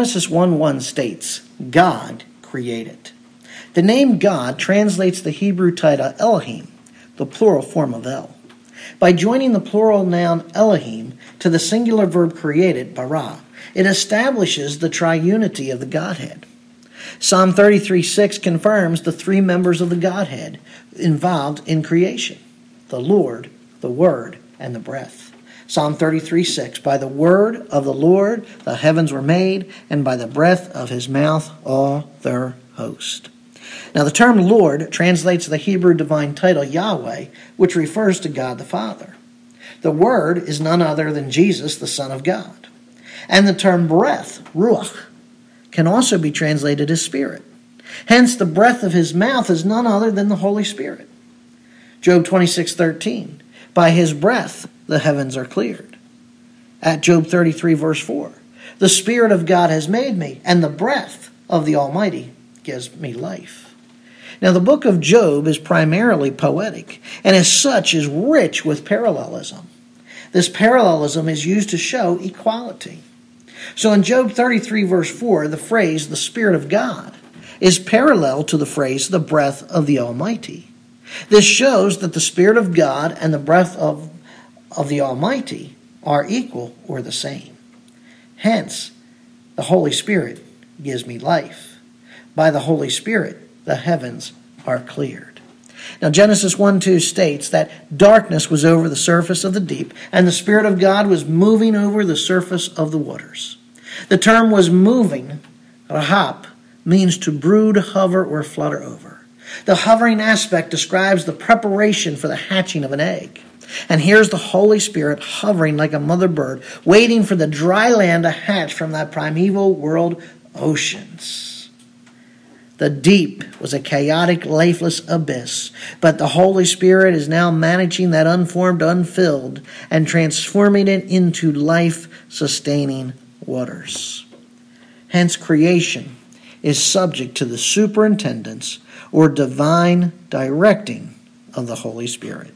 Genesis 1 1 states, God created. The name God translates the Hebrew title Elohim, the plural form of El. By joining the plural noun Elohim to the singular verb created, bara, it establishes the triunity of the Godhead. Psalm 33 6 confirms the three members of the Godhead involved in creation the Lord, the Word, and the breath. Psalm 33 6 By the word of the Lord the heavens were made, and by the breath of his mouth all their host. Now, the term Lord translates the Hebrew divine title Yahweh, which refers to God the Father. The Word is none other than Jesus, the Son of God. And the term breath, Ruach, can also be translated as spirit. Hence, the breath of his mouth is none other than the Holy Spirit. Job 26 13. By his breath the heavens are cleared. At Job 33, verse 4. The Spirit of God has made me, and the breath of the Almighty gives me life. Now, the book of Job is primarily poetic, and as such is rich with parallelism. This parallelism is used to show equality. So in Job 33, verse 4, the phrase, the Spirit of God, is parallel to the phrase, the breath of the Almighty. This shows that the Spirit of God and the breath of, of the Almighty are equal or the same. Hence, the Holy Spirit gives me life. By the Holy Spirit, the heavens are cleared. Now, Genesis 1 2 states that darkness was over the surface of the deep, and the Spirit of God was moving over the surface of the waters. The term was moving, rahap, means to brood, hover, or flutter over. The hovering aspect describes the preparation for the hatching of an egg. And here's the Holy Spirit hovering like a mother bird, waiting for the dry land to hatch from that primeval world oceans. The deep was a chaotic, lifeless abyss, but the Holy Spirit is now managing that unformed, unfilled, and transforming it into life sustaining waters. Hence, creation is subject to the superintendence or divine directing of the Holy Spirit.